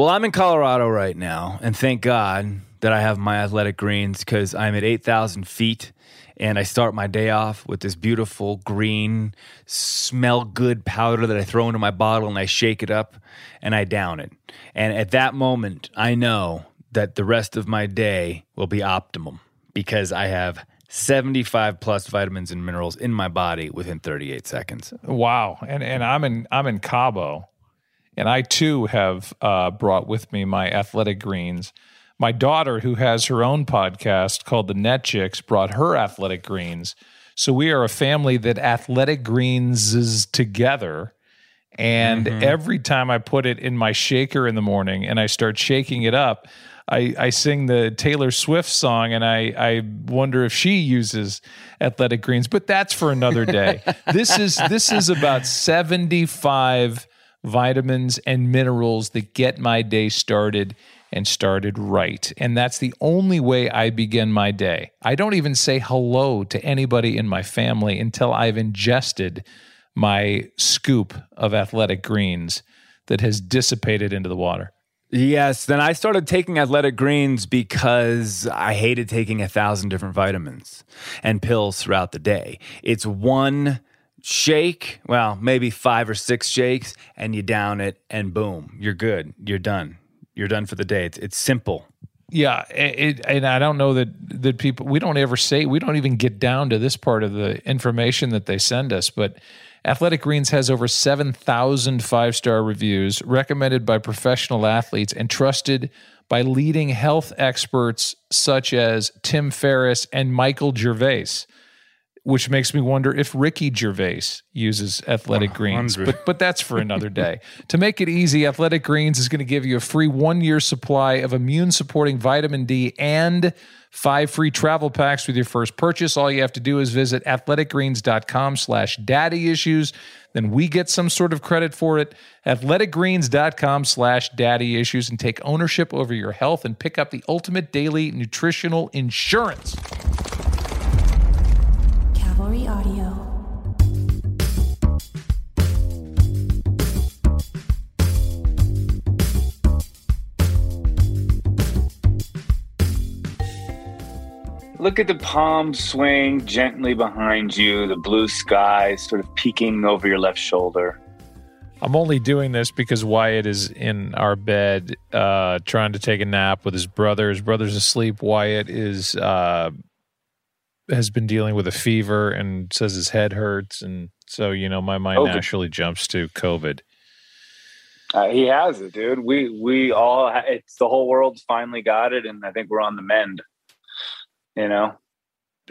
Well, I'm in Colorado right now, and thank God that I have my athletic greens because I'm at 8,000 feet and I start my day off with this beautiful green, smell good powder that I throw into my bottle and I shake it up and I down it. And at that moment, I know that the rest of my day will be optimum because I have 75 plus vitamins and minerals in my body within 38 seconds. Wow. And and I'm in I'm in Cabo and I too have uh, brought with me my athletic greens. My daughter, who has her own podcast called The Net Chicks, brought her athletic greens. So we are a family that athletic greens is together. And mm-hmm. every time I put it in my shaker in the morning and I start shaking it up, I, I sing the Taylor Swift song and I, I wonder if she uses athletic greens, but that's for another day. this is this is about 75 vitamins and minerals that get my day started and started right. And that's the only way I begin my day. I don't even say hello to anybody in my family until I've ingested my scoop of athletic greens that has dissipated into the water. Yes, then I started taking athletic greens because I hated taking a thousand different vitamins and pills throughout the day. It's one shake, well, maybe five or six shakes, and you down it, and boom, you're good. You're done. You're done for the day. It's, it's simple. Yeah, it, and I don't know that that people we don't ever say we don't even get down to this part of the information that they send us, but Athletic Greens has over 7,000 five-star reviews recommended by professional athletes and trusted by leading health experts such as Tim Ferriss and Michael Gervais which makes me wonder if Ricky Gervais uses Athletic Greens. But but that's for another day. to make it easy, Athletic Greens is going to give you a free one year supply of immune supporting vitamin D and five free travel packs with your first purchase. All you have to do is visit athleticgreens.com slash daddy issues. Then we get some sort of credit for it. Athleticgreens.com slash daddy issues and take ownership over your health and pick up the ultimate daily nutritional insurance. Look at the palm swing gently behind you, the blue sky sort of peeking over your left shoulder. I'm only doing this because Wyatt is in our bed uh, trying to take a nap with his brother. His brother's asleep. Wyatt is uh, has been dealing with a fever and says his head hurts, and so you know my mind COVID. naturally jumps to COVID. Uh, he has it, dude. We we all it's the whole world's finally got it, and I think we're on the mend. You know.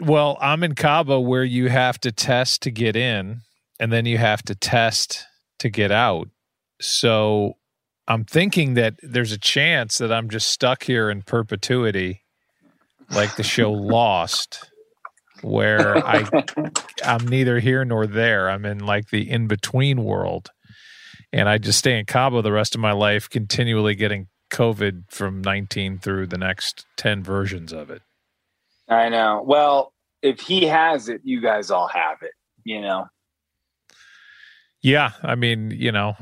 Well, I'm in Cabo where you have to test to get in, and then you have to test to get out. So I'm thinking that there's a chance that I'm just stuck here in perpetuity, like the show Lost where I I'm neither here nor there. I'm in like the in between world, and I just stay in Cabo the rest of my life, continually getting COVID from 19 through the next 10 versions of it. I know. Well, if he has it, you guys all have it. You know. Yeah, I mean, you know,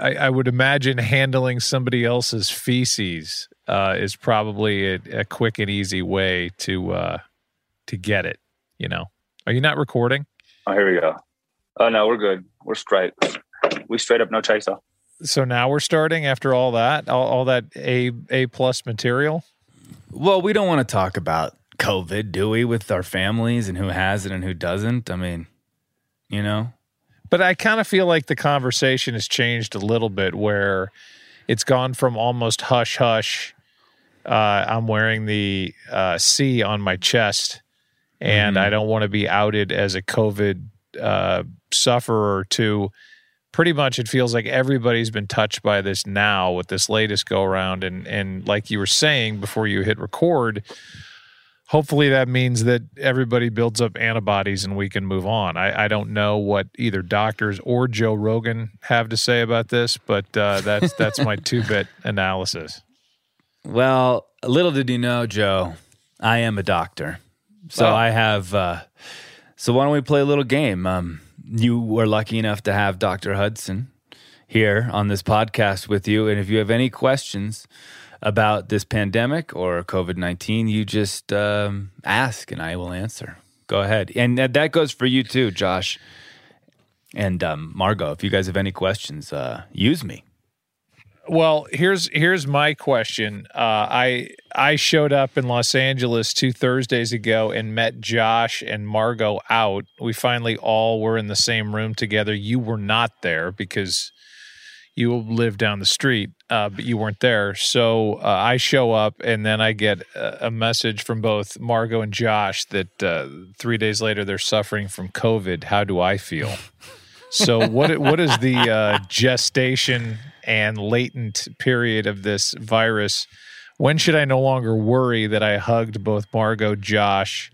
I, I would imagine handling somebody else's feces uh, is probably a, a, quick and easy way to uh, to get it you know. Are you not recording? Oh, here we go. Oh no, we're good. We're straight. We straight up no chaser. So now we're starting after all that, all, all that A A plus material. Well, we don't want to talk about COVID, do we, with our families and who has it and who doesn't? I mean, you know. But I kind of feel like the conversation has changed a little bit where it's gone from almost hush hush. Uh, I'm wearing the uh, C on my chest and mm-hmm. I don't want to be outed as a COVID uh, sufferer to pretty much it feels like everybody's been touched by this now with this latest go around and and like you were saying before you hit record hopefully that means that everybody builds up antibodies and we can move on i, I don't know what either doctors or joe rogan have to say about this but uh, that's that's my two-bit analysis Well, little did you know, Joe, I am a doctor. So Oh. I have. Uh, so why don't we play a little game? Um, you were lucky enough to have Dr. Hudson here on this podcast with you, and if you have any questions about this pandemic or COVID nineteen, you just um, ask, and I will answer. Go ahead, and that that goes for you too, Josh and um, Margot. If you guys have any questions, uh, use me. Well, here's here's my question. Uh, I I showed up in Los Angeles two Thursdays ago and met Josh and Margot out. We finally all were in the same room together. You were not there because you live down the street, uh, but you weren't there. So uh, I show up and then I get a, message from both Margot and Josh that uh, three days later they're suffering from COVID. How do I feel? So what what is the uh, gestation and latent period of this virus? When should I no longer worry that I hugged both Margot, Josh,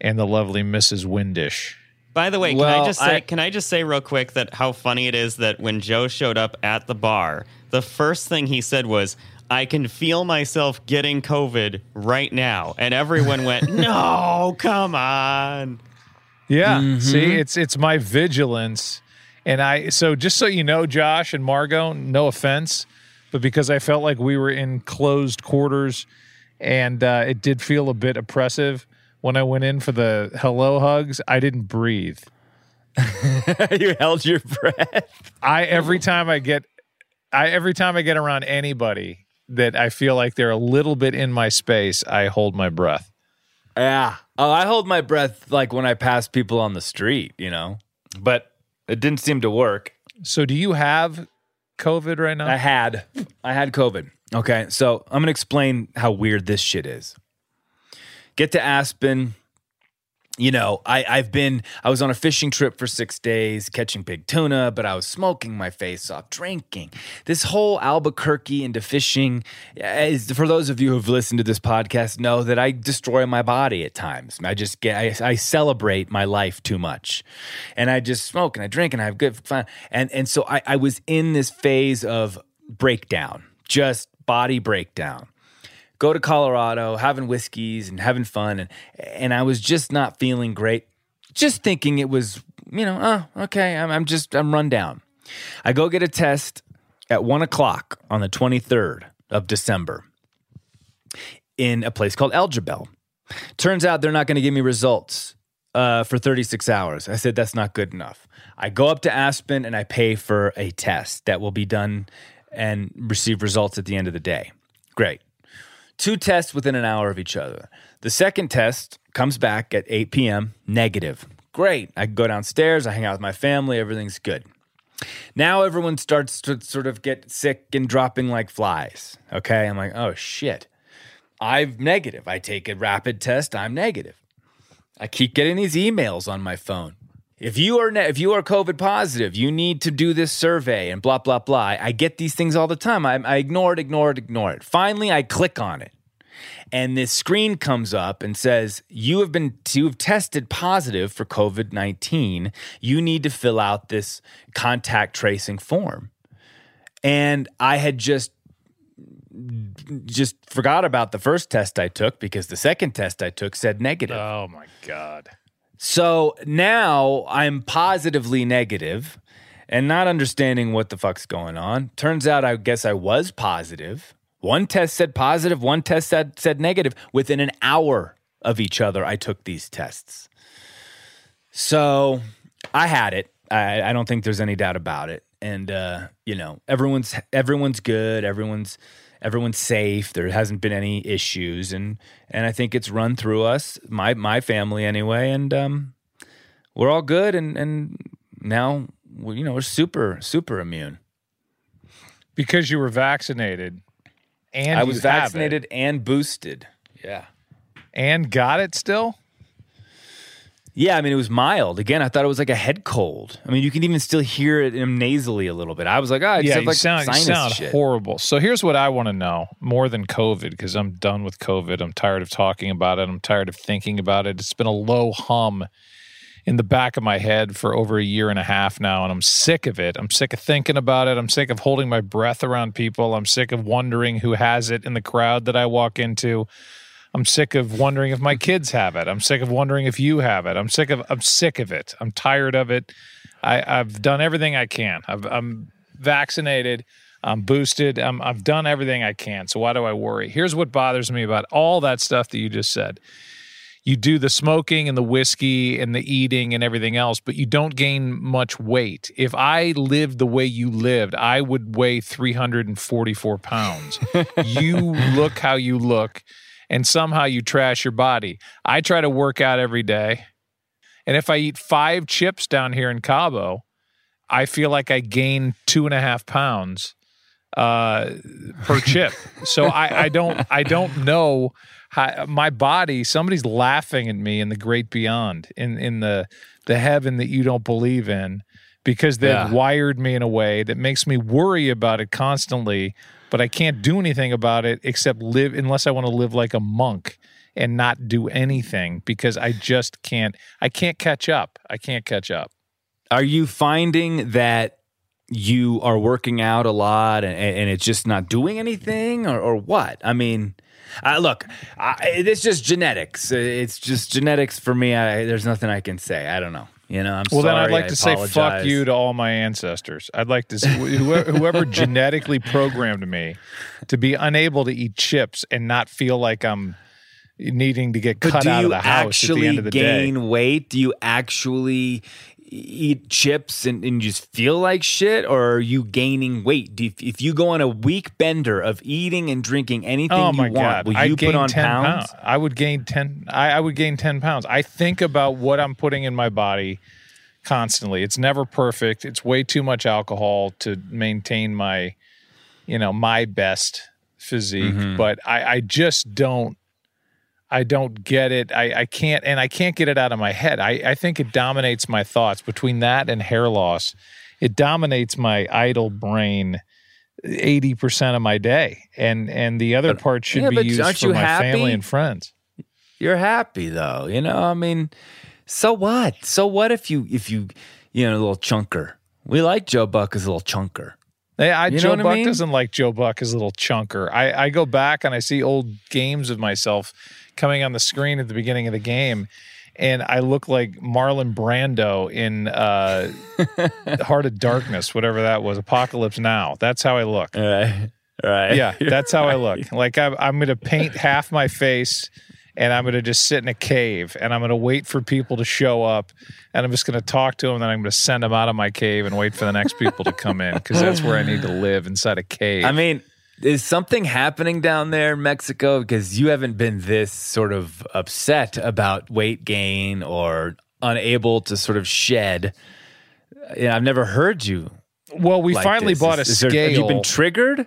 and the lovely Mrs. Windish? By the way, can Well, I just say I- can I just say real quick that how funny it is that when Joe showed up at the bar, the first thing he said was, "I can feel myself getting COVID right now," and everyone went, "No, come on." Yeah. See, it's it's my vigilance. And I so just so you know, Josh and Margot, no offense, but because I felt like we were in closed quarters and uh, it did feel a bit oppressive when I went in for the hello hugs, I didn't breathe. you held your breath. I every time I get I every time I get around anybody that I feel like they're a little bit in my space, I hold my breath. Yeah. Oh, I hold my breath like when I pass people on the street, you know, but it didn't seem to work. So do you have COVID right now? I had, I had COVID. Okay. So I'm going to explain how weird this shit is. Get to Aspen. You know, I, I've been, I was on a fishing trip for six days catching big tuna, but I was smoking my face off, drinking. This whole Albuquerque into fishing, eh, is, for those of you who've listened to this podcast, know that I destroy my body at times. I just get, I, I celebrate my life too much. And I just smoke and I drink and I have good fun. And, and so I, I was in this phase of breakdown, just body breakdown go to Colorado, having whiskeys and having fun, and and I was just not feeling great. Just thinking it was, you know, oh, okay, I'm, I'm just I'm run down. I go get a test at one o'clock on the 23rd of December in a place called El Jebel. Turns out they're not going to give me results uh, for 36 hours. I said that's not good enough. I go up to Aspen and I pay for a test that will be done and receive results at the end of the day. Great two tests within an hour of each other. The second test comes back at 8 p.m. negative. Great. I go downstairs, I hang out with my family, everything's good. Now everyone starts to sort of get sick and dropping like flies. Okay. I'm like, oh shit. I'm negative. I take a rapid test, I'm negative. I keep getting these emails on my phone. If you are if you are COVID positive, you need to do this survey and blah blah blah. I, I get these things all the time. I, I ignore it, ignore it, ignore it. Finally, I click on it, and this screen comes up and says you have been you have tested positive for COVID nineteen. You need to fill out this contact tracing form. And I had just just forgot about the first test I took because the second test I took said negative. Oh my god. So now I'm positively negative and not understanding what the fuck's going on. Turns out I guess I was positive. One test said positive, one test said, said negative. Within an hour of each other, I took these tests. So I had it. I, I don't think there's any doubt about it. And uh, you know, everyone's everyone's good. Everyone's everyone's safe. There hasn't been any issues, and and I think it's run through us, my my family anyway, and um, we're all good. And and now we- you know we're super super immune. Because you were vaccinated and I was it, vaccinated and boosted. Yeah. and got it still? Yeah, I mean it was mild. Again, I thought it was like a head cold. I mean, you can even still hear it nasally a little bit. I was like, ah, oh, I just yeah, have you like sound, sinus sound shit. horrible. So here's what I want to know more than COVID because I'm done with COVID. I'm tired of talking about it. I'm tired of thinking about it. It's been a low hum in the back of my head for over a year and a half now, and I'm sick of it. I'm sick of thinking about it. I'm sick of holding my breath around people. I'm sick of wondering who has it in the crowd that I walk into. I'm sick of wondering if my kids have it. I'm sick of wondering if you have it. I'm sick of I'm sick of it. I'm tired of it. I, I've done everything I can. I've, I'm vaccinated. I'm boosted. I'm, I've done everything I can. So why do I worry? Here's what bothers me about all that stuff that you just said. You do the smoking and the whiskey and the eating and everything else, but you don't gain much weight. If I lived the way you lived, I would weigh 344 pounds. you look how you look, and somehow you trash your body. I try to work out every day. And if I eat five chips down here in Cabo, I feel like I gain two and a half pounds uh, per chip. So I, I don't I don't know how my body. Somebody's laughing at me in the great beyond, in in the the heaven that you don't believe in, because they've Yeah. wired me in a way that makes me worry about it constantly. But I can't do anything about it except live unless I want to live like a monk and not do anything because I just can't. I can't catch up. I can't catch up. Are you finding that you are working out a lot and, and it's just not doing anything, or, or what? I mean, look, I, it's just genetics. It's just genetics for me. I, there's nothing I can say. I don't know. You know, I'm Well, then I'd like I to say fuck you to all my ancestors. I'd like to say whoever, whoever genetically programmed me to be unable to eat chips and not feel like I'm needing to get But cut out of the house at the actually end of the day. Do you gain weight? Do you actually eat chips and, and just feel like shit, or are you gaining weight? Do you, if you go on a week bender of eating and drinking anything Oh you want, god! will you gain put on 10 pounds? I would gain ten. I, I would gain ten pounds. I think about what I'm putting in my body constantly. It's never perfect. It's way too much alcohol to maintain my, you know, my best physique. Mm-hmm. But I, I just don't. I don't get it. I, I can't, and I can't get it out of my head. I, I think it dominates my thoughts. Between that and hair loss, it dominates my idle brain eighty percent of my day, and and the other part should yeah, be used for my happy? family and friends. You're happy though, you know. I mean, so what? So what if you if you you know a little chunker? We like Joe Buck as a little chunker. Hey, I, You Joe what I Buck mean? doesn't like Joe Buck as a little chunker. I, I go back and I see old games of myself coming on the screen at the beginning of the game, and I look like Marlon Brando in uh, Heart of Darkness, whatever that was, Apocalypse Now. That's how I look. All right, all right. Yeah, that's how I look. Like I'm, I'm going to paint half my face and I'm going to just sit in a cave and I'm going to wait for people to show up and I'm just going to talk to them. Then I'm going to send them out of my cave and wait for the next people to come in because that's where I need to live inside a cave. I mean, is something happening down there in Mexico? Because you haven't been this sort of upset about weight gain or unable to sort of shed. Yeah, I've never heard you. well, we like finally this. bought a Is- is there- scale. have you been triggered?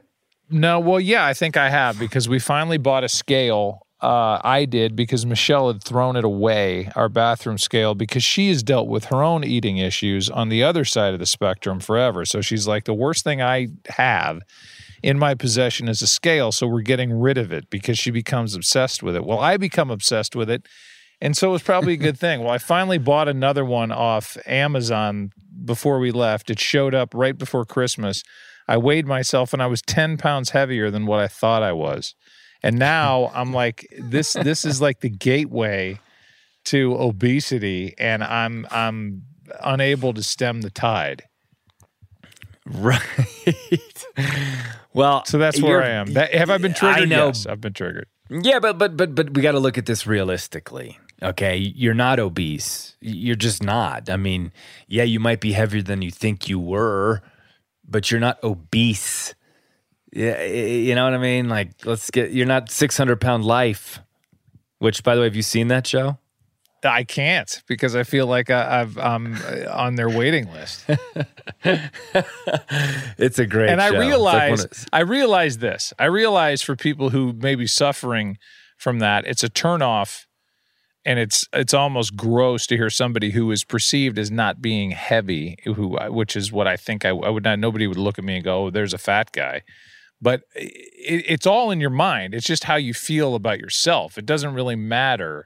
No, well, yeah, I think I have because we finally bought a scale. Uh, I did because Michelle had thrown it away, our bathroom scale, because she has dealt with her own eating issues on the other side of the spectrum forever. So she's like, the worst thing I have in my possession is a scale. So we're getting rid of it because she becomes obsessed with it. Well, I become obsessed with it. And so it was probably a good thing. Well, I finally bought another one off Amazon before we left. It showed up right before Christmas. I weighed myself and I was 10 pounds heavier than what I thought I was. And now I'm like this this is like the gateway to obesity and I'm I'm unable to stem the tide. Right. Well, So that's where I am. That, have I been triggered? I know. Yes, I've been triggered. Yeah, but but but but we got to look at this realistically. Okay, you're not obese. You're just not. I mean, yeah, you might be heavier than you think you were, but you're not obese. Yeah, you know what I mean. Like, let's get. You're not 600 pound life. Which, by the way, have you seen that show? I can't because I feel like I, I've I'm uh, on their waiting list. It's a great. and I show. Like one realize of- I realize this. I realize for people who may be suffering from that, it's a turnoff and it's it's almost gross to hear somebody who is perceived as not being heavy, who which is what I think I, I would not. Nobody would look at me and go, "Oh, there's a fat guy," but it, it's all in your mind. It's just how you feel about yourself. It doesn't really matter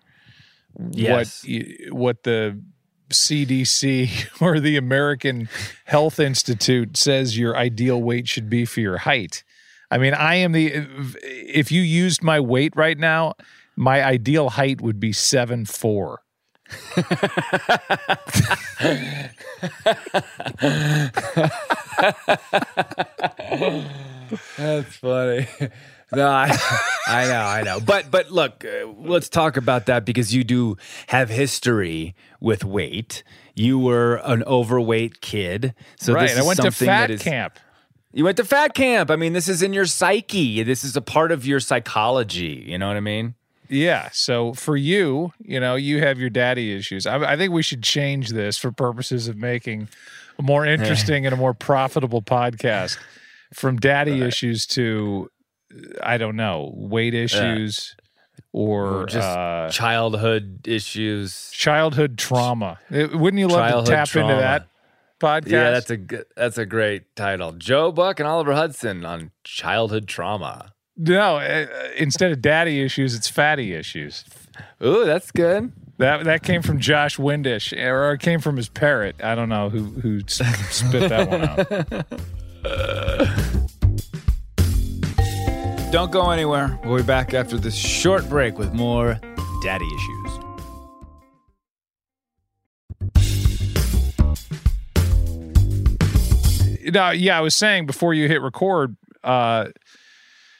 Yes. what what the CDC or the American Health Institute says your ideal weight should be for your height. I mean, I am the if you used my weight right now, my ideal height would be seven four. That's funny. No, I, I know, I know. But but look, uh, let's talk about that because you do have history with weight. You were an overweight kid, so right. this I is went to something fat that is- camp. You went to fat camp. I mean, this is in your psyche. This is a part of your psychology. You know what I mean? Yeah. So for you, you know, you have your daddy issues. I, I think we should change this for purposes of making a more interesting and a more profitable podcast. From daddy issues to, I don't know, weight issues or, Or just uh, childhood issues. childhood trauma. Wouldn't you love to tap trauma. into that podcast? Yeah, that's a that's a great title. Joe Buck and Oliver Hudson on childhood trauma. no. Uh, instead of daddy issues, it's fatty issues. Ooh, that's good. That that came from Josh Windish, or it came from his parrot. I don't know who who spit that one out. Don't go anywhere. We'll be back after this short break with more daddy issues. No, yeah, I was saying before you hit record uh,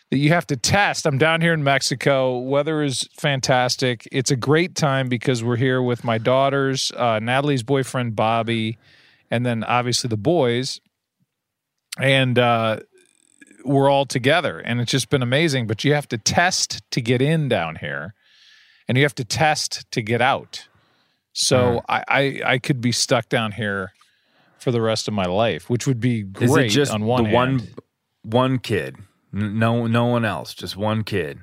that you have to test. I'm down here in Mexico. Weather is fantastic. It's a great time because we're here with my daughters, uh, Natalie's boyfriend Bobby, and then obviously the boys, and uh, we're all together. And it's just been amazing. But you have to test to get in down here, and you have to test to get out. So hmm. I, I I could be stuck down here for the rest of my life, which would be great Is it just on one the hand. one one kid? No, no one else. Just one kid.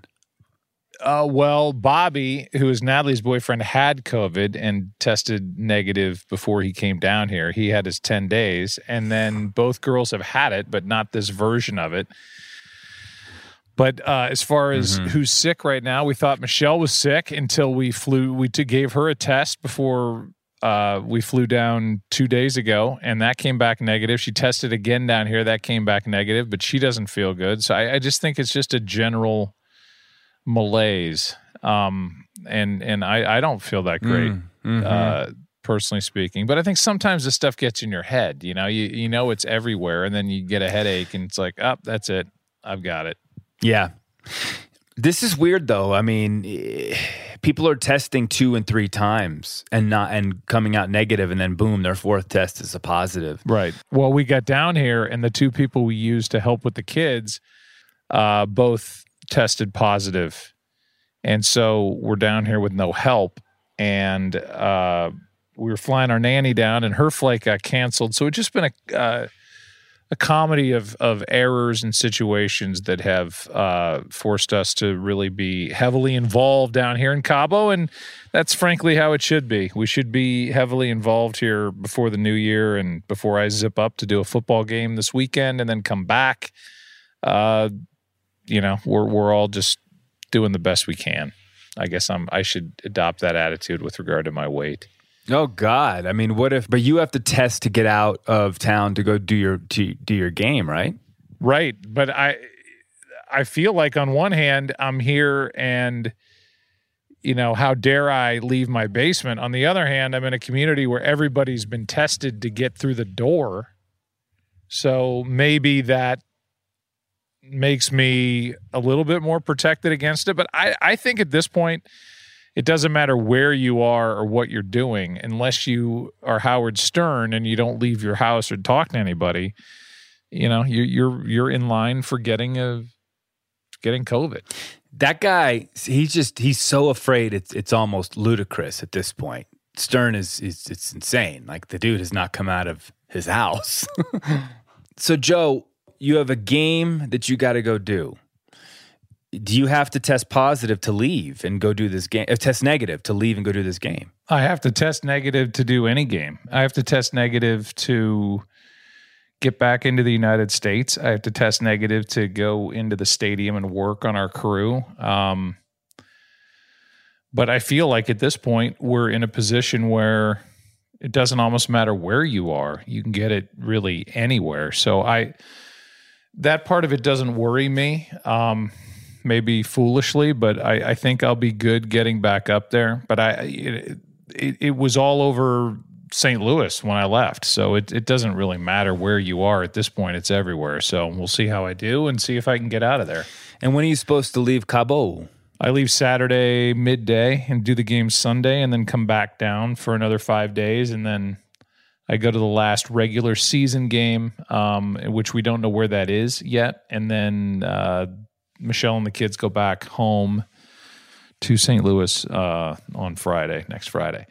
Uh, well, Bobby, who is Natalie's boyfriend, had COVID and tested negative before he came down here. He had his 10 days, and then both girls have had it, but not this version of it. But uh, as far as who's sick right now, we thought Michelle was sick until we flew. We t- gave her a test before uh, we flew down two days ago, and that came back negative. She tested again down here, that came back negative, but she doesn't feel good. So I, I just think it's just a general malaise. Um, and and I, I don't feel that great, Mm, mhm. uh, personally speaking. But I think sometimes this stuff gets in your head. You know, you you know it's everywhere, and then you get a headache, and it's like, oh, that's it, I've got it. Yeah. This is weird though. I mean, people are testing two and three times and not and coming out negative and then boom, their fourth test is a positive. Right. Well, we got down here, and the two people we used to help with the kids, uh, both tested positive, and so we're down here with no help, and uh, we were flying our nanny down, and her flight got canceled. So it's just been a uh, a comedy of of errors and situations that have uh, forced us to really be heavily involved down here in Cabo, and that's frankly how it should be. We should be heavily involved here before the new year and before I zip up to do a football game this weekend and then come back. Uh, you know, we're we're all just doing the best we can. I guess I'm I should adopt that attitude with regard to my weight. Oh God! I mean, what if? But you have to test to get out of town to go do your to do your game, right? Right, but I I feel like on one hand I'm here and you know, how dare I leave my basement? On the other hand, I'm in a community where everybody's been tested to get through the door. So maybe that makes me a little bit more protected against it. But I, I think at this point, it doesn't matter where you are or what you're doing, unless you are Howard Stern and you don't leave your house or talk to anybody. You know, you, you're you're in line for getting a getting COVID. That guy, he's just he's so afraid it's it's almost ludicrous at this point. Stern is is it's insane. Like the dude has not come out of his house. so Joe, you have a game that you got to go do. do you have to test positive to leave and go do this game? Uh, test negative to leave and go do this game? I have to test negative to do any game. I have to test negative to get back into the United States. I have to test negative to go into the stadium and work on our crew. Um, but I feel like at this point, we're in a position where it doesn't almost matter where you are. You can get it really anywhere. So I, that part of it doesn't worry me. Um, maybe foolishly, but I, I, think I'll be good getting back up there. But I, it, it, it, was all over St. Louis when I left, so it, it doesn't really matter where you are at this point. It's everywhere. So we'll see how I do and see if I can get out of there. And when are you supposed to leave Cabo? I leave Saturday midday and do the game Sunday, and then come back down for another five days, and then I go to the last regular season game, um, which we don't know where that is yet, and then uh, Michelle and the kids go back home to St. Louis uh, on Friday, next Friday.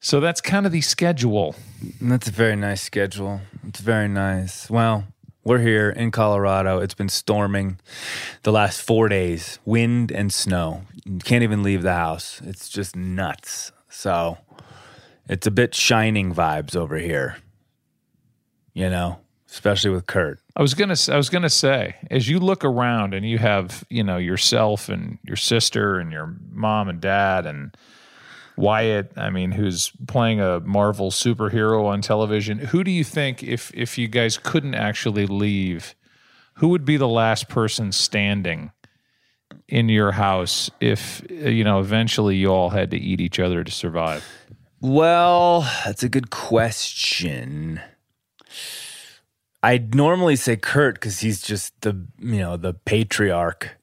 So that's kind of the schedule. That's a very nice schedule. It's very nice. Well, we're here in Colorado. It's been storming the last four days, wind and snow. You can't even leave the house. It's just nuts. So it's a bit shining vibes over here, you know, especially with Kurt. I was gonna I was gonna say, as you look around and you have you know yourself and your sister and your mom and dad and Wyatt, I mean, who's playing a Marvel superhero on television. Who do you think, if if you guys couldn't actually leave, who would be the last person standing in your house if you know eventually you all had to eat each other to survive? Well, that's a good question. I'd normally say Kurt because he's just the you know the patriarch.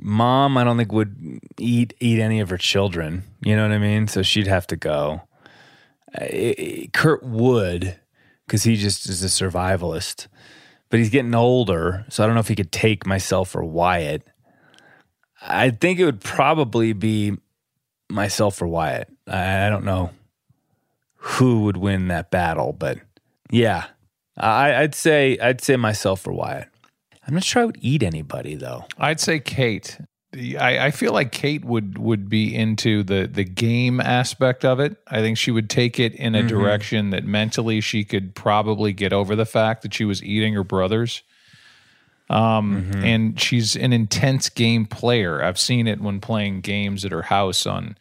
Mom, I don't think would eat eat any of her children. You know what I mean? So she'd have to go. Kurt would because he just is a survivalist, but he's getting older, so I don't know if he could take myself or Wyatt. I think it would probably be myself or Wyatt. I, don't know who would win that battle, but yeah, I, would say I'd say myself for Wyatt. I'm not sure I would eat anybody though. I'd say Kate. I, I feel like Kate would would be into the the game aspect of it. I think she would take it in a mm-hmm. direction that mentally she could probably get over the fact that she was eating her brothers. Um, mm-hmm. and she's an intense game player. I've seen it when playing games at her house on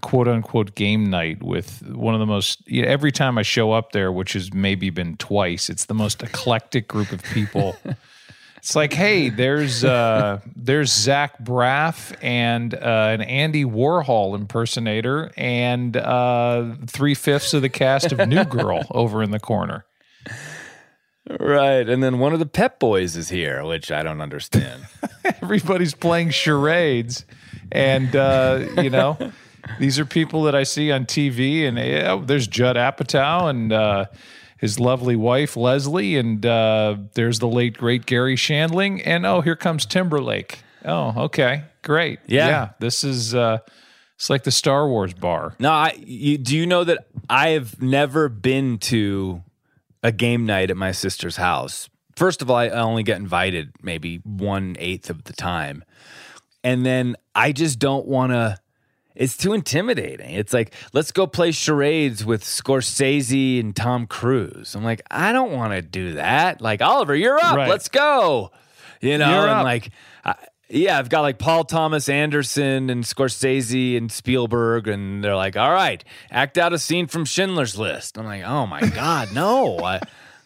quote unquote game night with one of the most you know, every time I show up there, which has maybe been twice, it's the most eclectic group of people. it's like, hey, there's uh, there's Zach Braff and uh, an Andy Warhol impersonator and uh, three fifths of the cast of New Girl over in the corner. Right. And then one of the Pep Boys is here, which I don't understand. Everybody's playing charades. And, uh, you know, these are people that I see on TV, and yeah, there's Judd Apatow and uh, his lovely wife Leslie, and uh, there's the late great Garry Shandling, and oh, here comes Timberlake. Oh, okay, great. Yeah, yeah this is uh, it's like the Star Wars bar. No, I you, do you know that I have never been to a game night at my sister's house. First of all, I only get invited maybe one eighth of the time, and then I just don't want to it's too intimidating. It's like, let's go play charades with Scorsese and Tom Cruise. I'm like, I don't want to do that. Like, Oliver, you're up. Right. Let's go. You know, you're and up. like, I, yeah, I've got like Paul Thomas Anderson and Scorsese and Spielberg, and they're like, all right, act out a scene from Schindler's List. I'm like, oh my God, no, I,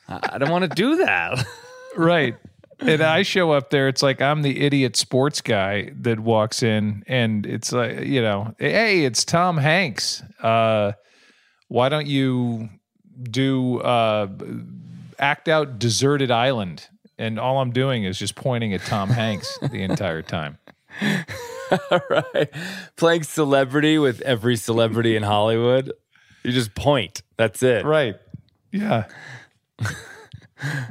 I don't want to do that. right and I show up there. It's like I'm the idiot sports guy that walks in, and it's like you know, hey, it's Tom Hanks. Uh, why don't you do uh, act out Deserted Island? And all I'm doing is just pointing at Tom Hanks the entire time. all right, playing celebrity with every celebrity in Hollywood. You just point. That's it. Right. Yeah.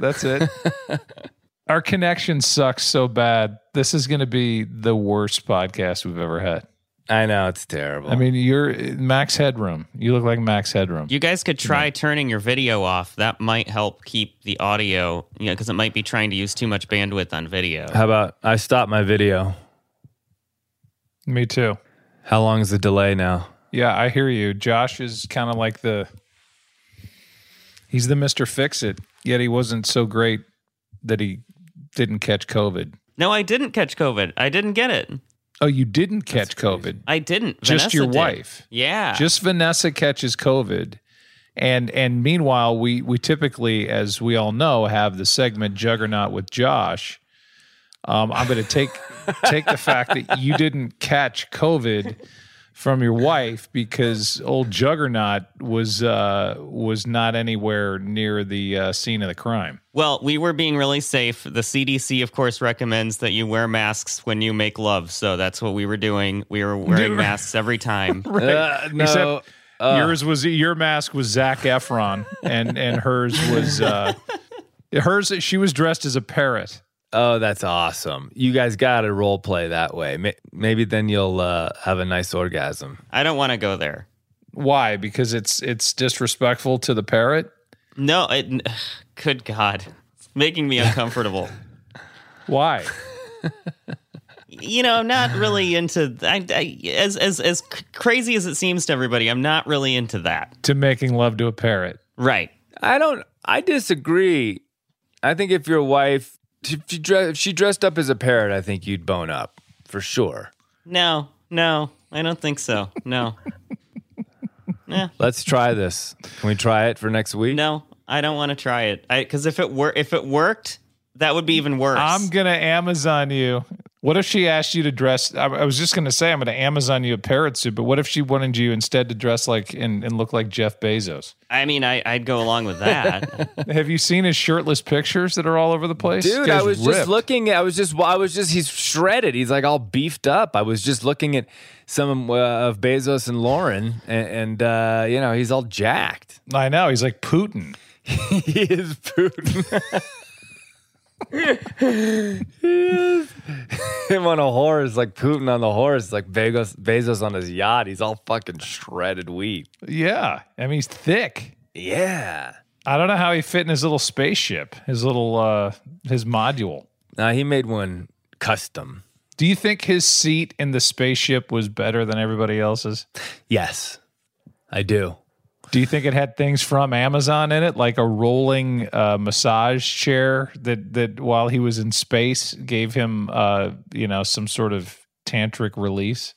That's it. Our connection sucks so bad. This is going to be the worst podcast we've ever had. I know it's terrible. I mean, you're Max Headroom. You look like Max Headroom. You guys could try turning your video off. That might help keep the audio, you know, because it might be trying to use too much bandwidth on video. how about I stop my video? Me too. How long is the delay now? Yeah, I hear you. Josh is kind of like the he's the Mr. Fix It, yet he wasn't so great that he didn't catch COVID. No, I didn't catch COVID. I didn't get it. Oh, you didn't catch COVID. I didn't. Just Vanessa your did. wife. Yeah. Just Vanessa catches COVID. And and meanwhile, we we typically, as we all know, have the segment Juggernaut with Josh. Um, I'm going to take take the fact that you didn't catch COVID from your wife because old Juggernaut was uh, was not anywhere near the uh, scene of the crime. Well, we were being really safe. The CDC, of course, recommends that you wear masks when you make love. So that's what we were doing. We were wearing masks every time. Uh, no. Except yours was your mask was Zac Efron, and and hers was uh, hers. She was dressed as a parrot. Oh, that's awesome. You guys got to role play that way. Maybe then you'll uh, have a nice orgasm. I don't want to go there. Why? Because it's it's disrespectful to the parrot. No, it, good God. It's making me uncomfortable. Why? you know, I'm not really into I, I, as as as crazy as it seems to everybody. I'm not really into that. to making love to a parrot. Right. I don't. I disagree. I think if your wife, if she, dre- if she dressed up as a parrot, I think you'd bone up for sure. No, no, I don't think so. No, yeah. Let's try this. Can we try it for next week? no, I don't want to try it. Because if it were if it worked, that would be even worse. I'm gonna Amazon you. What if she asked you to dress? I, I was just gonna say I'm gonna Amazon you a parrot suit, but what if she wanted you instead to dress like and, and look like Jeff Bezos? I mean, I, I'd go along with that. Have you seen his shirtless pictures that are all over the place? Dude, I was ripped. just looking. I was just. I was just. He's shredded. He's like all beefed up. I was just looking at some uh, of Bezos and Lauren, and, and uh, you know he's all jacked. I know he's like Putin. he is Putin. him on a horse, like Putin on the horse, like Bezos, Bezos on his yacht. He's all fucking shredded wheat. Yeah, I mean he's thick. Yeah. I don't know how he fit in his little spaceship, his little uh his module. Now he made one custom. Do you think his seat in the spaceship was better than everybody else's? Yes, I do. Do you think it had things from Amazon in it, like a rolling uh, massage chair that that while he was in space gave him, uh, you know, some sort of tantric release?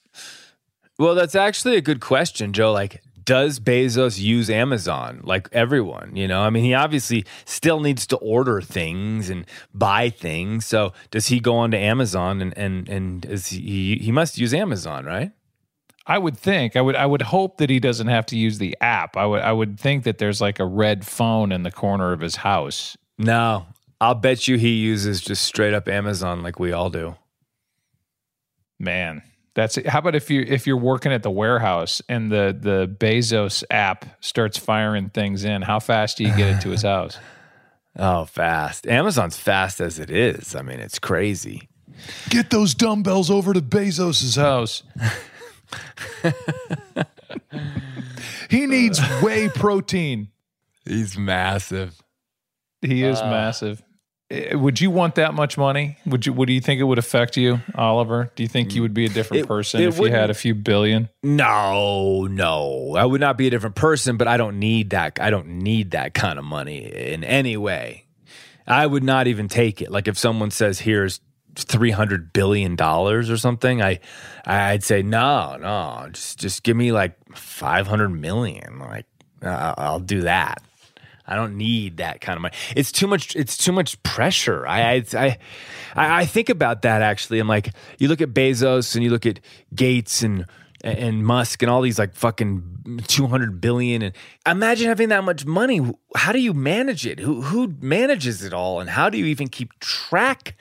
Well, that's actually a good question, Joe. Like, does Bezos use Amazon like everyone? You know, I mean, he obviously still needs to order things and buy things. So, does he go onto Amazon and and and is he he must use Amazon, right? I would think I would I would hope that he doesn't have to use the app. I would I would think that there's like a red phone in the corner of his house. No, I'll bet you he uses just straight up Amazon like we all do. Man, that's it. How about if you if you're working at the warehouse and the the Bezos app starts firing things in? How fast do you get it to his house? Oh, fast. Amazon's fast as it is. I mean, it's crazy. Get those dumbbells over to Bezos's house. he needs whey protein. He's massive. He is massive. Eh, Would you want that much money? Would you? Would you think it would affect you, Oliver? Do you think you would be a different It- person it if you had a few billion? No, no. I would not be a different person, but I don't need that. I don't need that kind of money in any way. I would not even take it. Like if someone says, "Here's three hundred billion dollars" or something, I, I'd say, "No, no. Just, just give me like five hundred million. Like uh, I'll do that." I don't need that kind of money. It's too much. It's too much pressure. I, I, I, I think about that actually. I'm like, you look at Bezos and you look at Gates and and Musk and all these like fucking 200 billion and imagine having that much money. How do you manage it? Who who manages it all? And how do you even keep track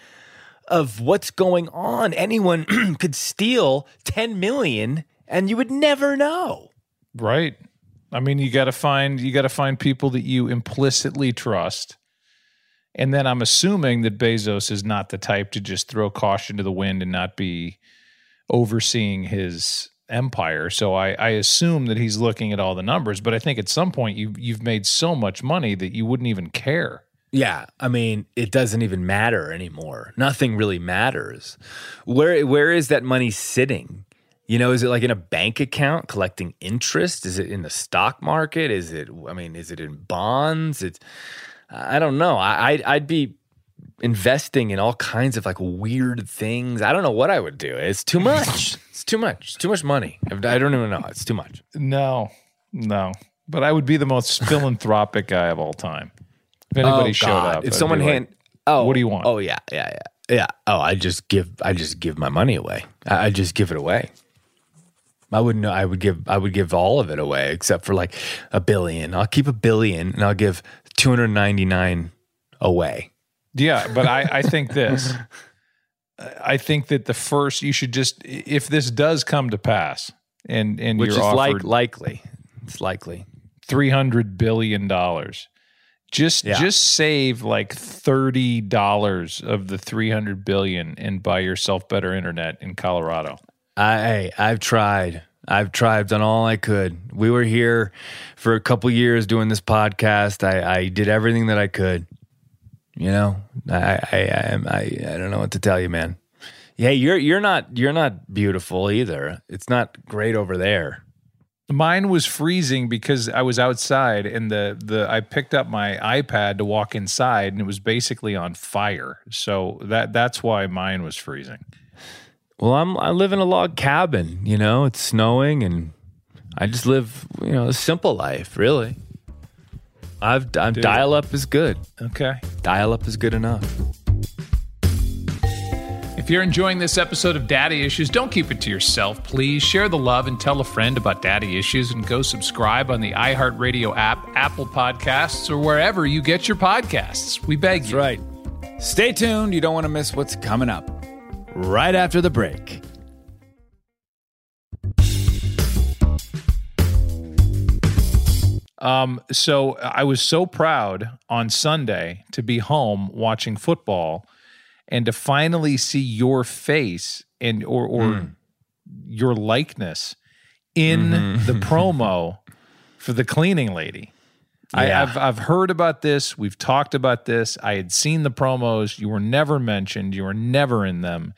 of what's going on? Anyone could steal 10 million and you would never know. Right. I mean, you got to find you got to find people that you implicitly trust. And then I'm assuming that Bezos is not the type to just throw caution to the wind and not be overseeing his empire. So I, I assume that he's looking at all the numbers. But I think at some point you you've made so much money that you wouldn't even care. Yeah, I mean, it doesn't even matter anymore. Nothing really matters. Where where is that money sitting? You know, is it like in a bank account collecting interest? Is it in the stock market? Is it I mean, is it in bonds? It's I don't know. I I'd, I'd be investing in all kinds of like weird things. I don't know what I would do. It's too much. it's too much. It's too much money. I don't even know. It's too much. No, no. But I would be the most philanthropic guy of all time. If anybody oh, showed God. up, if someone be like, hand, oh, what do you want? Oh yeah, yeah, yeah, yeah. Oh, I just give, I just give my money away. I, I just give it away. I wouldn't know. I would give, I would give all of it away except for like a billion. I'll keep a billion and I'll give two hundred ninety nine away. Yeah, but I, I think this. I think that the first you should just if this does come to pass and and Which is like likely. It's likely. three hundred billion dollars. Just Yeah. just save like thirty dollars of the three hundred billion and buy yourself better internet in Colorado. I hey, I've tried. I've tried, done all I could. We were here for a couple years doing this podcast. I, I did everything that I could. You know, I I I, am- I I don't know what to tell you, man. Yeah, you're you're not you're not beautiful either. It's not great over there. Mine was freezing because I was outside and the the I picked up my iPad to walk inside and it was basically on fire. So that that's why mine was freezing. Well, I'm I live in a log cabin. You know, it's snowing, and I just live you know a simple life. Really, I've I'm, dial up is good. Okay. Dial up is good enough. If you're enjoying this episode of Daddy Issues, don't keep it to yourself. Please share the love and tell a friend about Daddy Issues and go subscribe on the iHeartRadio app, Apple Podcasts, or wherever you get your podcasts. We beg That's you. right. Stay tuned. You don't want to miss what's coming up right after the break. Um, so I was so proud on Sunday to be home watching football and to finally see your face and or or your likeness in the promo for the cleaning lady. I, Yeah. I've I've heard about this. We've talked about this. I had seen the promos. You were never mentioned. You were never in them.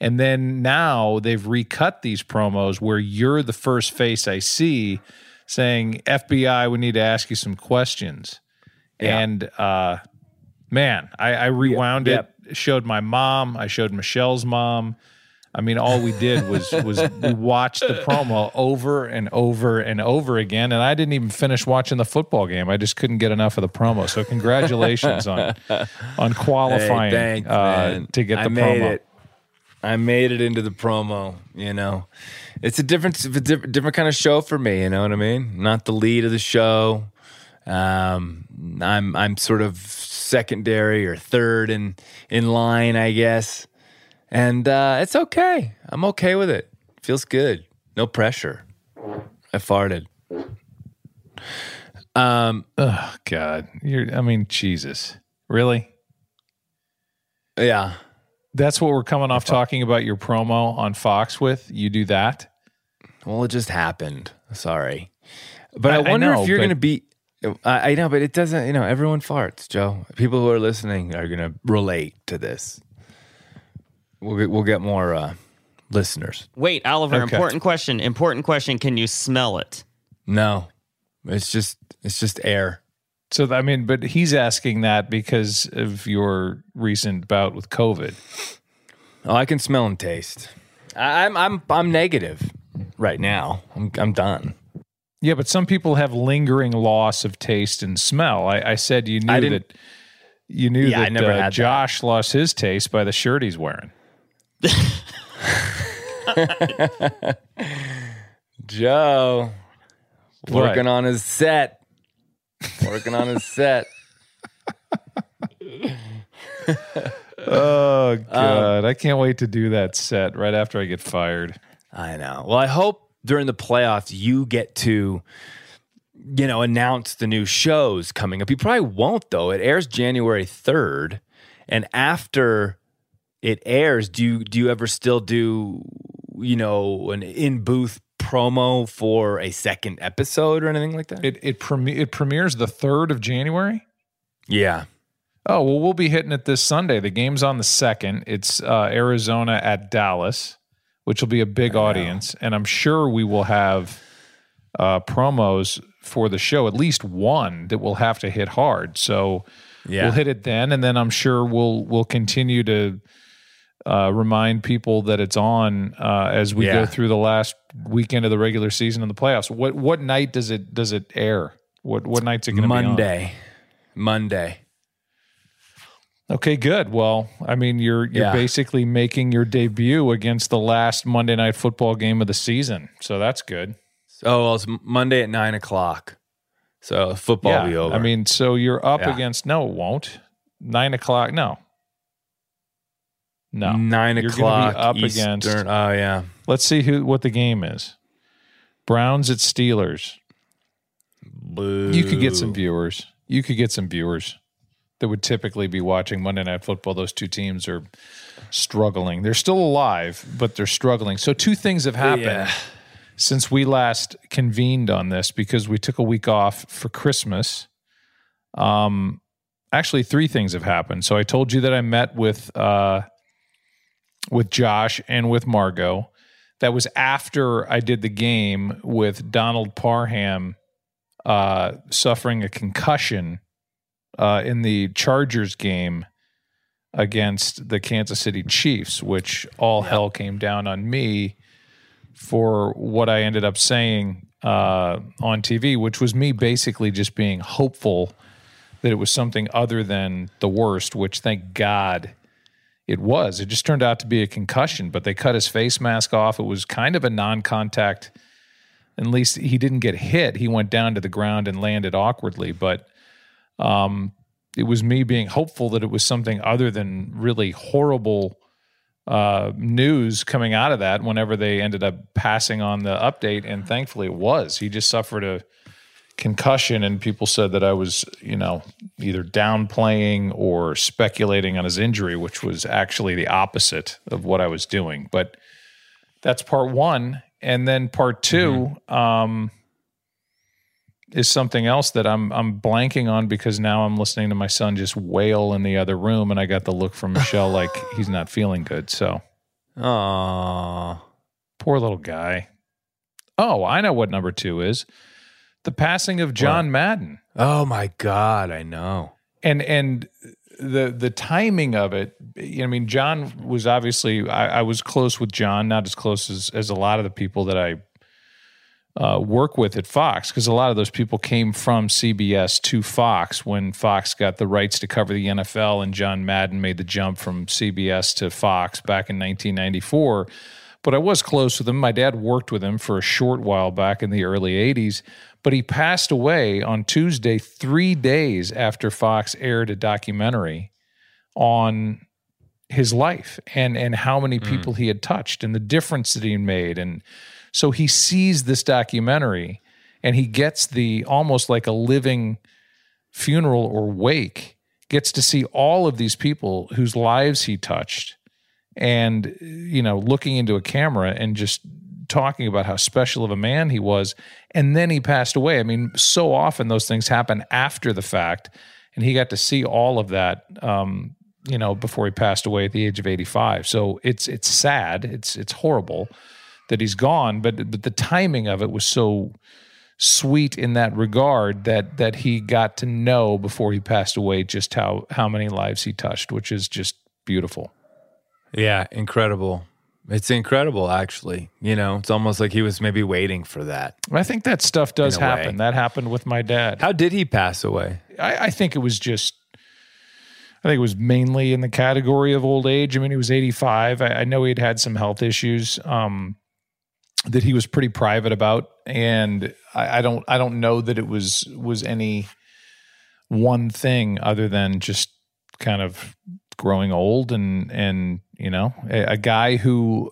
And then now they've recut these promos where you're the first face I see saying, FBI, we need to ask you some questions. Yeah. And uh man, I, I rewound it, showed my mom, I showed Michelle's mom. I mean, all we did was was we watched the promo over and over and over again, and I didn't even finish watching the football game. I just couldn't get enough of the promo. So congratulations on on qualifying Hey, thanks, uh, to get the I made promo. it. I made it into the promo. You know, it's a different, it's a different, different kind of show for me. You know what I mean? Not the lead of the show. Um, I'm I'm sort of secondary or third in in line, I guess. And uh, it's okay. I'm okay with it. Feels good. No pressure. I farted. Um, Oh God, you're. I mean, Jesus, really? yeah. That's what we're coming off talking about your promo on Fox with. You do that. Well, it just happened. Sorry, but I, I- wonder know, if you're but- going to be. I, I know, but it doesn't. You know, everyone farts, Joe. People who are listening are going to relate to this. We'll get, we'll get more uh, listeners. Wait, Oliver, Okay. important question. Important question. Can you smell it? No, it's just it's just air. So I mean, but he's asking that because of your recent bout with COVID. Oh, I can smell and taste. I, I'm I'm I'm negative right now. I'm I'm done. Yeah, but some people have lingering loss of taste and smell. I, I said you knew that you knew Yeah, that uh, had that. Josh lost his taste by the shirt he's wearing. Joe What? working on his set. Working on his set. Oh Um, God, I can't wait to do that set right after I get fired. I know. Well, I hope during the playoffs you get to, you know, announce the new shows coming up. You probably won't though. It airs January third, and after it airs, do you do you ever still do, you know, an in booth promo for a second episode or anything like that? It it, premi- it premieres the third of January. yeah. Oh well, we'll be hitting it this Sunday. The game's on the second. It's uh, Arizona at Dallas, which will be a big audience, and I'm sure we will have uh, promos for the show. At least one that will have to hit hard. So Yeah. we'll hit it then, and then I'm sure we'll we'll continue to uh, remind people that it's on uh, as we go through the last weekend of the regular season and the playoffs. What what night does it does it air? What what night's it going to be on? Monday. Monday. Okay, good. Well, I mean, you're you're Yeah. basically making your debut against the last Monday night football game of the season, so that's good. Oh, well, it's Monday at nine o'clock. So football will be over. I mean, so you're up Yeah. against no, it won't. Nine o'clock. No, no. nine You're gonna o'clock be up Eastern. against- Oh yeah. Let's see who what the game is. Browns at Steelers. You could get some viewers. You could get some viewers that would typically be watching Monday Night Football. Those two teams are struggling. They're still alive, but they're struggling. So two things have happened Yeah. since we last convened on this because we took a week off for Christmas. Um, actually, three things have happened. So I told you that I met with uh, with Josh and with Margot. That was after I did the game with Donald Parham uh, suffering a concussion uh, in the Chargers game against the Kansas City Chiefs, which all hell came down on me for what I ended up saying uh, on TV, which was me basically just being hopeful that it was something other than the worst, which thank God it was. It just turned out to be a concussion, but they cut his face mask off. It was kind of a non contact, at least he didn't get hit. He went down to the ground and landed awkwardly, but um, it was me being hopeful that it was something other than really horrible uh, news coming out of that whenever they ended up passing on the update. And thankfully it was. He just suffered a concussion, and people said that I was, you know, either downplaying or speculating on his injury, which was actually the opposite of what I was doing. But that's part one. And then part 2 um, is something else that I'm I'm blanking on because now I'm listening to my son just wail in the other room, and I got the look from Michelle like he's not feeling good. So Oh. poor little guy. Oh, I know what number two is. The passing of John Madden. Oh my God, I know. and and the the timing of it i mean john was obviously i, I was close with john not as close as, as a lot of the people that i uh, work with at fox because a lot of those people came from cbs to fox when fox got the rights to cover the nfl and john madden made the jump from cbs to fox back in 1994 but I was close with him. My dad worked with him for a short while back in the early 80s, but he passed away on Tuesday, three days after Fox aired a documentary on his life and, and how many people he had touched and the difference that he made. And so he sees this documentary and he gets the almost like a living funeral or wake, gets to see all of these people whose lives he touched and you know looking into a camera and just talking about how special of a man he was. And then he passed away. I mean so often those things happen after the fact. And he got to see all of that um, you know before he passed away at the age of 85 so it's it's sad. It's it's horrible that he's gone but but the timing of it was so sweet in that regard that that he got to know before he passed away just how how many lives he touched which is just beautiful Yeah, incredible. It's incredible, actually. You know, it's almost like he was maybe waiting for that. I think that stuff does a way. happen. That happened with my dad. How did he pass away? I, I think it was just, I think it was mainly in the category of old age. I mean, he was 85. I, I know he'd had some health issues um, that he was pretty private about, and I, I don't, I don't know that it was was any one thing other than just kind of growing old and and you know a, a guy who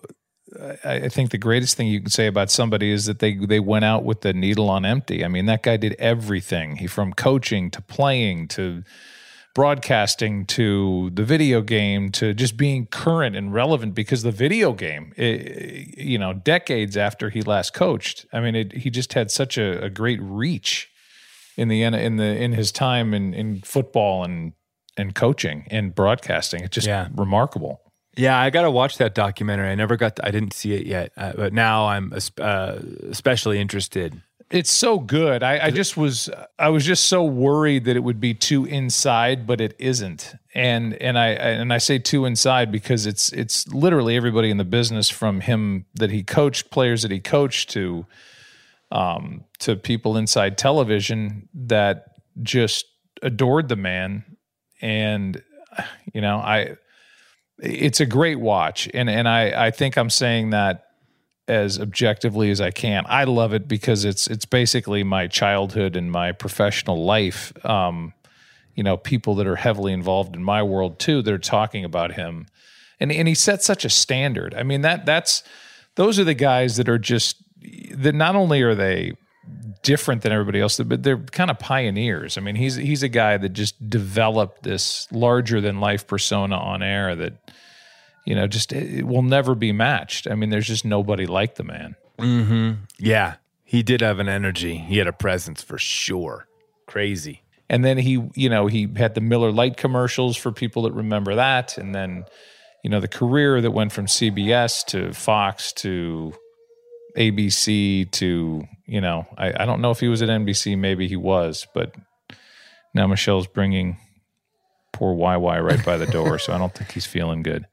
I think the greatest thing you can say about somebody is that they they went out with the needle on empty. I mean, that guy did everything. He from coaching to playing to broadcasting to the video game to just being current and relevant because the video game, it, you know, decades after he last coached, I mean, it, he just had such a, a, great reach in the in the in his time in, in football and and coaching and broadcasting. It's just yeah. remarkable. Yeah, I got to watch that documentary. I never got, to, I didn't see it yet, uh, but now I'm uh, especially interested it's so good. I, I, just was I was just so worried that it would be too inside, but it isn't. And and I and I say too inside because it's it's literally everybody in the business from him that he coached, players that he coached to um to people inside television that just adored the man. And you know, I it's a great watch. And and I I think I'm saying that as objectively as I can. I love it because it's it's basically my childhood and my professional life. Um, you know, people that are heavily involved in my world too, they're talking about him. And and he set such a standard. I mean, that that's those are the guys that are just that not only are they different than everybody else, but they're kind of pioneers. I mean, he's he's a guy that just developed this larger than life persona on air that you know, just it will never be matched. I mean, there's just nobody like the man. Mm-hmm. Yeah, he did have an energy. He had a presence for sure. Crazy. And then he, you know, he had the Miller Lite commercials for people that remember that, and then, you know, the career that went from CBS to Fox to ABC to, you know, I, I don't know if he was at NBC. Maybe he was, but now Michelle's bringing poor YY right by the door, so I don't think he's feeling good.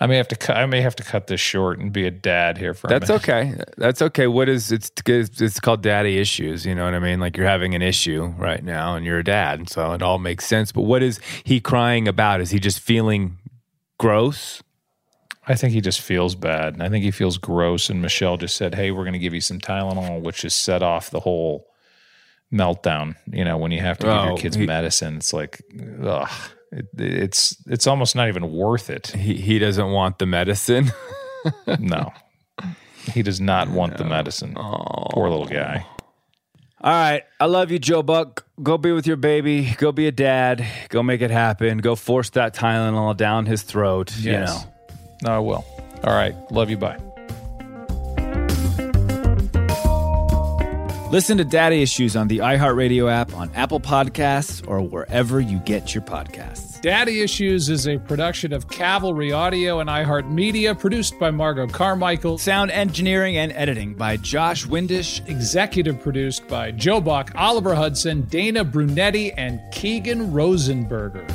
I may have to cut. I may have to cut this short and be a dad here for. A minute. That's okay. That's okay. What is it's? It's called daddy issues. You know what I mean? Like you're having an issue right now, and you're a dad, so it all makes sense. But what is he crying about? Is he just feeling gross? I think he just feels bad. and I think he feels gross. And Michelle just said, "Hey, we're going to give you some Tylenol," which just set off the whole meltdown. You know, when you have to give your oh, kids he, medicine, it's like, ugh. It, it's it's almost not even worth it. He he doesn't want the medicine. no, he does not want no. the medicine. Oh. Poor little guy. All right, I love you, Joe Buck. Go be with your baby. Go be a dad. Go make it happen. Go force that Tylenol down his throat. Yes. You know. No, I will. All right, love you. Bye. Listen to Daddy Issues on the iHeartRadio app, on Apple Podcasts, or wherever you get your podcasts. Daddy Issues is a production of Cavalry Audio and iHeartMedia, produced by Margot Carmichael. Sound engineering and editing by Josh Windisch. Executive produced by Joe Buck, Oliver Hudson, Dana Brunetti, and Keegan Rosenberger.